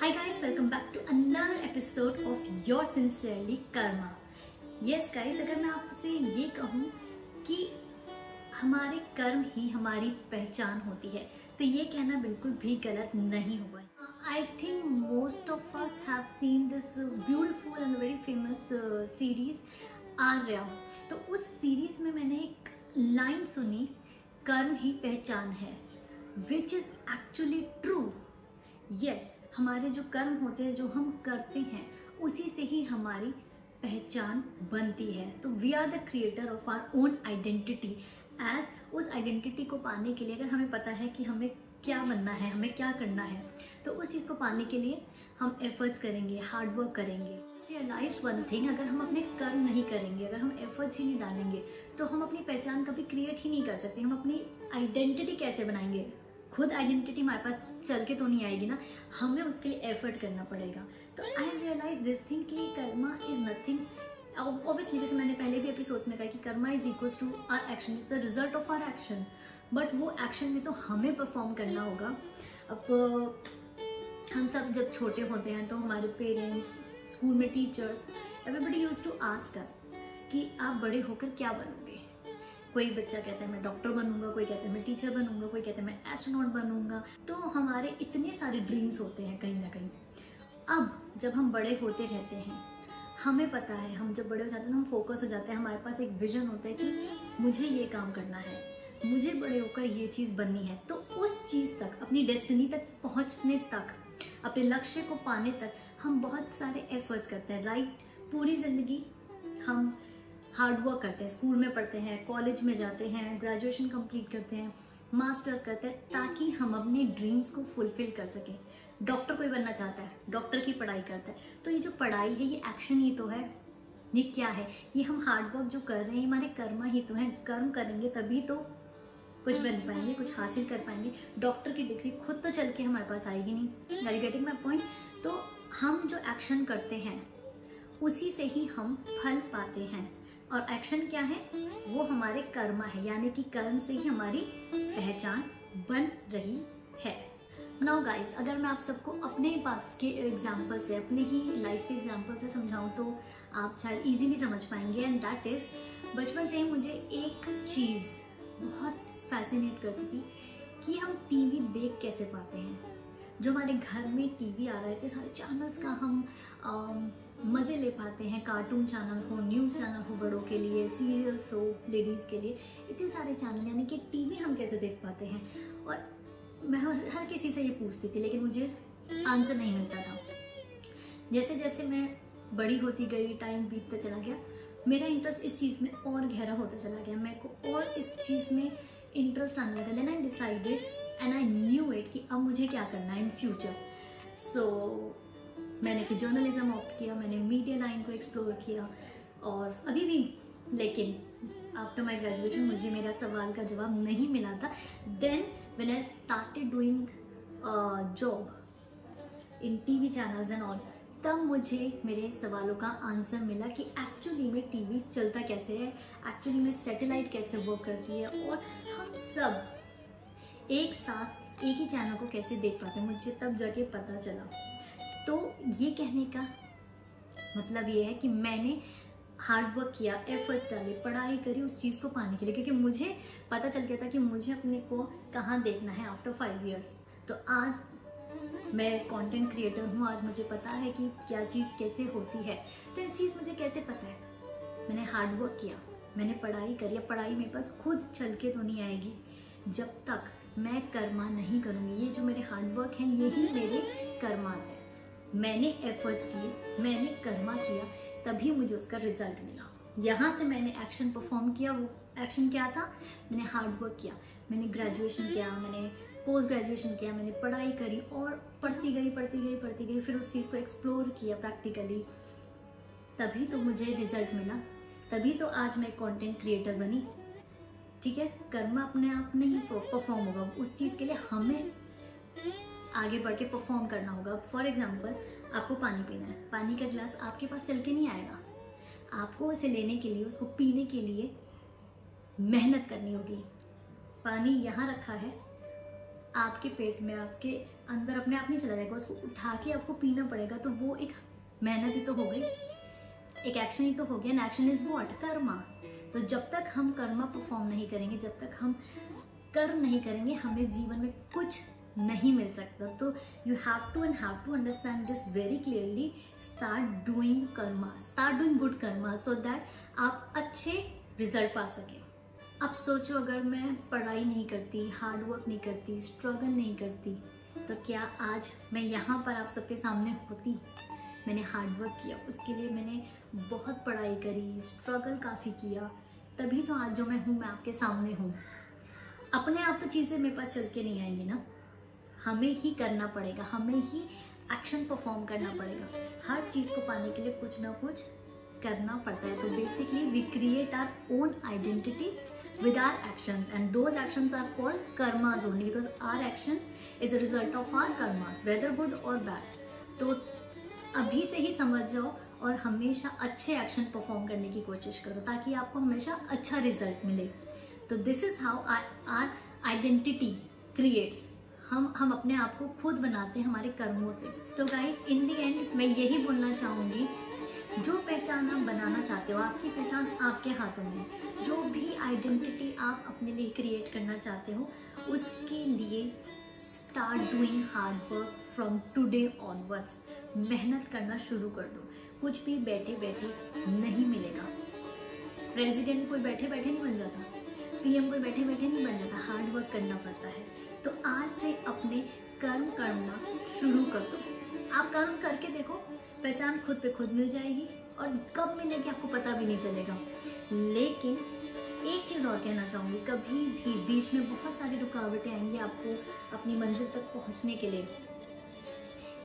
Hi guys, welcome back to another episode of Your Sincerely Karma. Yes guys, अगर मैं आपसे ये कहूँ कि हमारे कर्म ही हमारी पहचान होती है तो ये कहना बिल्कुल भी गलत नहीं होगा I think most of us have seen this beautiful and very famous series Aarya तो उस सीरीज़ में मैंने एक लाइन सुनी कर्म ही पहचान है which is actually true yes हमारे जो कर्म होते हैं, जो हम करते हैं, उसी से ही हमारी पहचान बनती है। तो we are the creator of our own identity as उस आइडेंटिटी को पाने के लिए अगर हमें पता है कि हमें क्या बनना है, हमें क्या करना है तो उस चीज़ को पाने के लिए हम एफर्ट्स करेंगे हार्डवर्क करेंगे। रियलाइज़ वन थिंग अगर हम अपने कर्म नहीं करेंगे, अगर हम एफर्ट्स ही नहीं डालेंगे तो हम अपनी पहचान कभी क्रिएट ही नहीं कर सकते। हम अपनी आइडेंटिटी कैसे बनाएँगे? खुद आइडेंटिटी हमारे पास चल के तो नहीं आएगी ना, हमें उसके लिए एफर्ट करना पड़ेगा। तो आई रियलाइज़ दिस थिंग कि कर्मा इज़ नथिंग ऑब्वियसली जैसे मैंने पहले भी एपिसोड में कहा कि karma is equals to our action it's the result of our action but वो एक्शन में तो हमें परफॉर्म करना होगा। अब, हम सब जब छोटे होते हैं तो हमारे पेरेंट्स स्कूल में teachers everybody use to ask कि आप बड़े होकर क्या बनोगे? कोई बच्चा कहता है, मैं डॉक्टर बनूँगा, कोई कहता है, मैं टीचर बनूँगा, कोई कहता है, मैं एस्ट्रोनॉट बनूँगा तो हमारे इतने सारे ड्रीम्स होते हैं कहीं ना कहीं। अब जब हम बड़े होते रहते हैं, हमें पता है, हम जब बड़े हो जाते हैं हम फोकस हो जाते हैं, हमारे पास एक विजन होता है कि मुझे ये काम करना है, मुझे बड़े होकर ये चीज़ बननी है। तो उस चीज़ तक, अपनी डेस्टिनी तक पहुँचने तक, अपने लक्ष्य को पाने तक हम बहुत सारे एफर्ट्स करते हैं। राइट पूरी ज़िंदगी हम हार्ड वर्क करते हैं, स्कूल में पढ़ते हैं, कॉलेज में जाते हैं ग्रेजुएशन कंप्लीट करते हैं मास्टर्स करते हैं, ताकि हम अपने ड्रीम्स को फुलफिल कर सकें। डॉक्टर कोई बनना चाहता है डॉक्टर की पढ़ाई करता है। तो ये जो पढ़ाई है, ये एक्शन ही तो है। ये क्या है? ये हम हार्ड वर्क जो कर रहे हैं हमारे कर्म ही तो है। कर्म करेंगे तभी तो कुछ बन पाएँगे, कुछ हासिल कर पाएँगे। डॉक्टर की डिग्री खुद तो चल के हमारे पास आएगी नहीं। आर गेटिंग माई पॉइंट तो हम जो एक्शन करते हैं, उसी से ही हम फल पाते हैं। और एक्शन क्या है? वो हमारे कर्मा है, यानी कि कर्म से ही हमारी पहचान बन रही है। नाउ गाइस अगर मैं आप सबको अपने बात के एग्ज़ाम्पल से, अपने ही लाइफ के एग्ज़ाम्पल से समझाऊं तो आप शायद इजीली समझ पाएँगे एंड दैट इज़ बचपन से ही मुझे एक चीज़ बहुत फैसिनेट करती थी कि हम टीवी देख कैसे पाते हैं। जो हमारे घर में टीवी आ रहे थे सारे चैनल्स का हम मज़े ले पाते हैं। कार्टून चैनल हो न्यूज़ चैनल हो बड़ों के लिए सीरियल्स हो लेडीज़ के लिए, इतने सारे चैनल यानी कि टीवी हम कैसे देख पाते हैं? और मैं हर किसी से ये पूछती थी, लेकिन मुझे आंसर नहीं मिलता था। जैसे जैसे मैं बड़ी होती गई टाइम बीतता चला गया, मेरा इंटरेस्ट इस चीज़ में और गहरा होता चला गया। मेरे को और इस चीज़ में इंटरेस्ट आने लगा। Then I decided and I knew it कि अब मुझे क्या करना है इन फ्यूचर सो मैंने फिर जर्नलिज्म ऑप्ट किया, मैंने मीडिया लाइन को एक्सप्लोर किया और अभी भी, लेकिन आफ्टर माई ग्रेजुएशन मुझे मेरा सवाल का जवाब नहीं मिला था. Then when I started doing job in T V channels and all तब मुझे मेरे सवालों का आंसर मिला कि एक्चुअली में टीवी चलता कैसे है? एक्चुअली में सैटेलाइट कैसे वर्क करती है? और हम सब एक साथ एक ही चैनल को कैसे देख पाते मुझे तब जाके पता चला। तो ये कहने का मतलब ये है कि मैंने हार्ड वर्क किया एफर्ट्स डाले, पढ़ाई करी उस चीज़ को पाने के लिए, क्योंकि मुझे पता चल गया था कि मुझे अपने को कहाँ देखना है आफ्टर फाइव ईयर्स तो आज मैं कंटेंट क्रिएटर हूँ, आज मुझे पता है कि क्या चीज़ कैसे होती है। तो ये चीज़ मुझे कैसे पता है? मैंने हार्ड वर्क किया, मैंने पढ़ाई करी पढ़ाई मेरे पास खुद चल के तो नहीं आएगी। जब तक मैं कर्मा नहीं करूँगी। ये जो मेरे हार्ड वर्क हैं, यही मेरे कर्मास है। मैंने एफर्ट्स किए, मैंने कर्मा किया, तभी मुझे उसका रिज़ल्ट मिला। यहाँ से मैंने एक्शन परफॉर्म किया, वो एक्शन क्या था? मैंने हार्ड वर्क किया। मैंने ग्रेजुएशन किया, मैंने पोस्ट ग्रेजुएशन किया, मैंने पढ़ाई करी और पढ़ती गई पढ़ती गई पढ़ती गई, फिर उस चीज़ को एक्सप्लोर किया प्रैक्टिकली तभी तो मुझे रिज़ल्ट मिला। तभी तो आज मैं कंटेंट क्रिएटर बनी। ठीक है? कर्म अपने आप नहीं परफॉर्म होगा। उस चीज़ के लिए हमें आगे बढ़ के परफॉर्म करना होगा। फॉर एग्ज़ाम्पल आपको पानी पीना है। पानी का गिलास आपके पास चल के नहीं आएगा। आपको उसे लेने के लिए, उसको पीने के लिए मेहनत करनी होगी। पानी यहाँ रखा है। आपके पेट में, आपके अंदर अपने आप नहीं चला जाएगा। उसको उठा के आपको पीना पड़ेगा तो वो एक मेहनत ही तो हो गई। एक एक्शन ही तो हो गया। Action is what karma. तो जब तक हम कर्मा परफॉर्म नहीं करेंगे, जब तक हम कर्म नहीं करेंगे, हमें जीवन में कुछ नहीं मिल सकता। तो you have to and have to understand this very clearly start doing karma start doing good karma so that आप अच्छे रिज़ल्ट पा सकें। अब सोचो, अगर मैं पढ़ाई नहीं करती हार्ड वर्क नहीं करती स्ट्रगल नहीं करती तो क्या आज मैं यहाँ पर आप सबके सामने होती? मैंने हार्ड वर्क किया, उसके लिए मैंने बहुत पढ़ाई करी स्ट्रगल काफ़ी किया। तभी तो आज जो मैं हूँ, मैं आपके सामने हूँ। अपने आप तो चीज़ें मेरे पास चल के नहीं आएँगी ना। हमें ही करना पड़ेगा, हमें ही एक्शन परफॉर्म करना पड़ेगा। हर चीज़ को पाने के लिए कुछ ना कुछ करना पड़ता है। तो basically we create our own identity with our actions, and those actions are called karmas only, because our action is a result of our karmas, whether good or bad तो अभी से ही समझ जाओ और हमेशा अच्छे एक्शन परफॉर्म करने की कोशिश करो ताकि आपको हमेशा अच्छा रिज़ल्ट मिले। तो this is how our identity creates हम हम अपने आप को खुद बनाते हैं हमारे कर्मों से। तो गाइज़ इन दी एंड मैं यही बोलना चाहूँगी, जो पहचान आप बनाना चाहते हो, आपकी पहचान आपके हाथों में जो भी आइडेंटिटी आप अपने लिए क्रिएट करना चाहते हो, उसके लिए start doing hard work from today onwards मेहनत करना शुरू कर दो। कुछ भी बैठे बैठे नहीं मिलेगा। प्रेसिडेंट कोई बैठे बैठे नहीं बन जाता। पीएम कोई बैठे बैठे नहीं बन जाता। हार्ड वर्क करना पड़ता है। तो आज से अपने कर्म करना शुरू कर दो। आप कर्म करके देखो, पहचान खुद पे खुद मिल जाएगी और कब मिलेगी आपको पता भी नहीं चलेगा। लेकिन एक चीज़ और कहना चाहूँगी, कभी भी बीच में बहुत सारी रुकावटें आएँगी आपको अपनी मंजिल तक पहुँचने के लिए।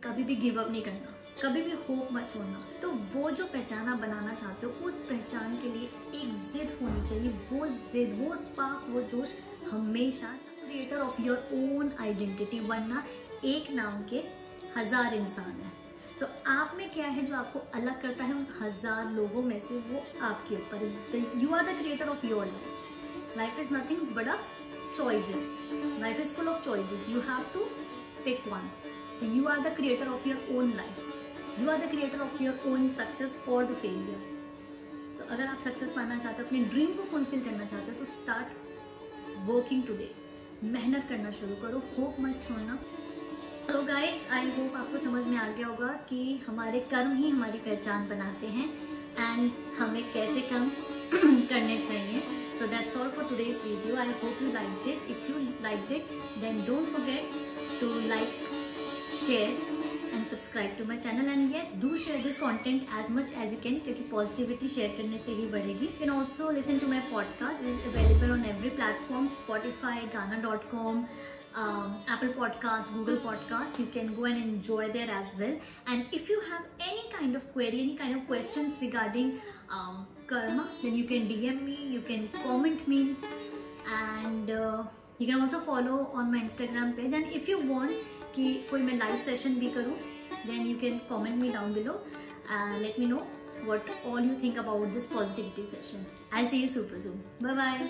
कभी भी गिव अप नहीं करना, कभी भी होप मत छोड़ना। तो वो जो पहचान बनाना चाहते हो, उस पहचान के लिए एक जिद होनी चाहिए। वो जिद, वो स्पार्क वो जोश हमेशा creator of your own identity वरना एक नाम के हज़ार इंसान है। तो आप में क्या है जो आपको अलग करता है? उन हज़ार लोगों में से वो आपके ऊपर you are the creator of your life life is nothing but a life is full of choices you have to pick one you are the creator of your own life you are the creator of your own success और the failure तो अगर आप success पाना चाहते हो, अपने dream को fulfil करना चाहते हो तो स्टार्ट वर्किंग टुडे मेहनत करना शुरू करो. होप मत छोड़ना. सो गाइस आई होप आपको समझ में आ गया होगा कि हमारे कर्म ही हमारी पहचान बनाते हैं एंड हमें कैसे कर्म करने चाहिए. So that's all for today's video. I hope you like this. If you liked it, then don't forget to like share and subscribe to my channel and yes do share this content as much as you can क्योंकि positivity share करने से ही बढ़ेगी you can also listen to my podcast it is available on every platform spotify Ghana.com um, Apple Podcast, Google Podcast. You can go and enjoy there as well. And if you have any kind of query, any kind of questions regarding um, karma, then you can DM me, you can comment me, and uh, you can also follow on my Instagram page and if you want कि कोई मैं live session भी करूँ then you can comment me down below let me know what all you think about this positivity session I see you super soon bye bye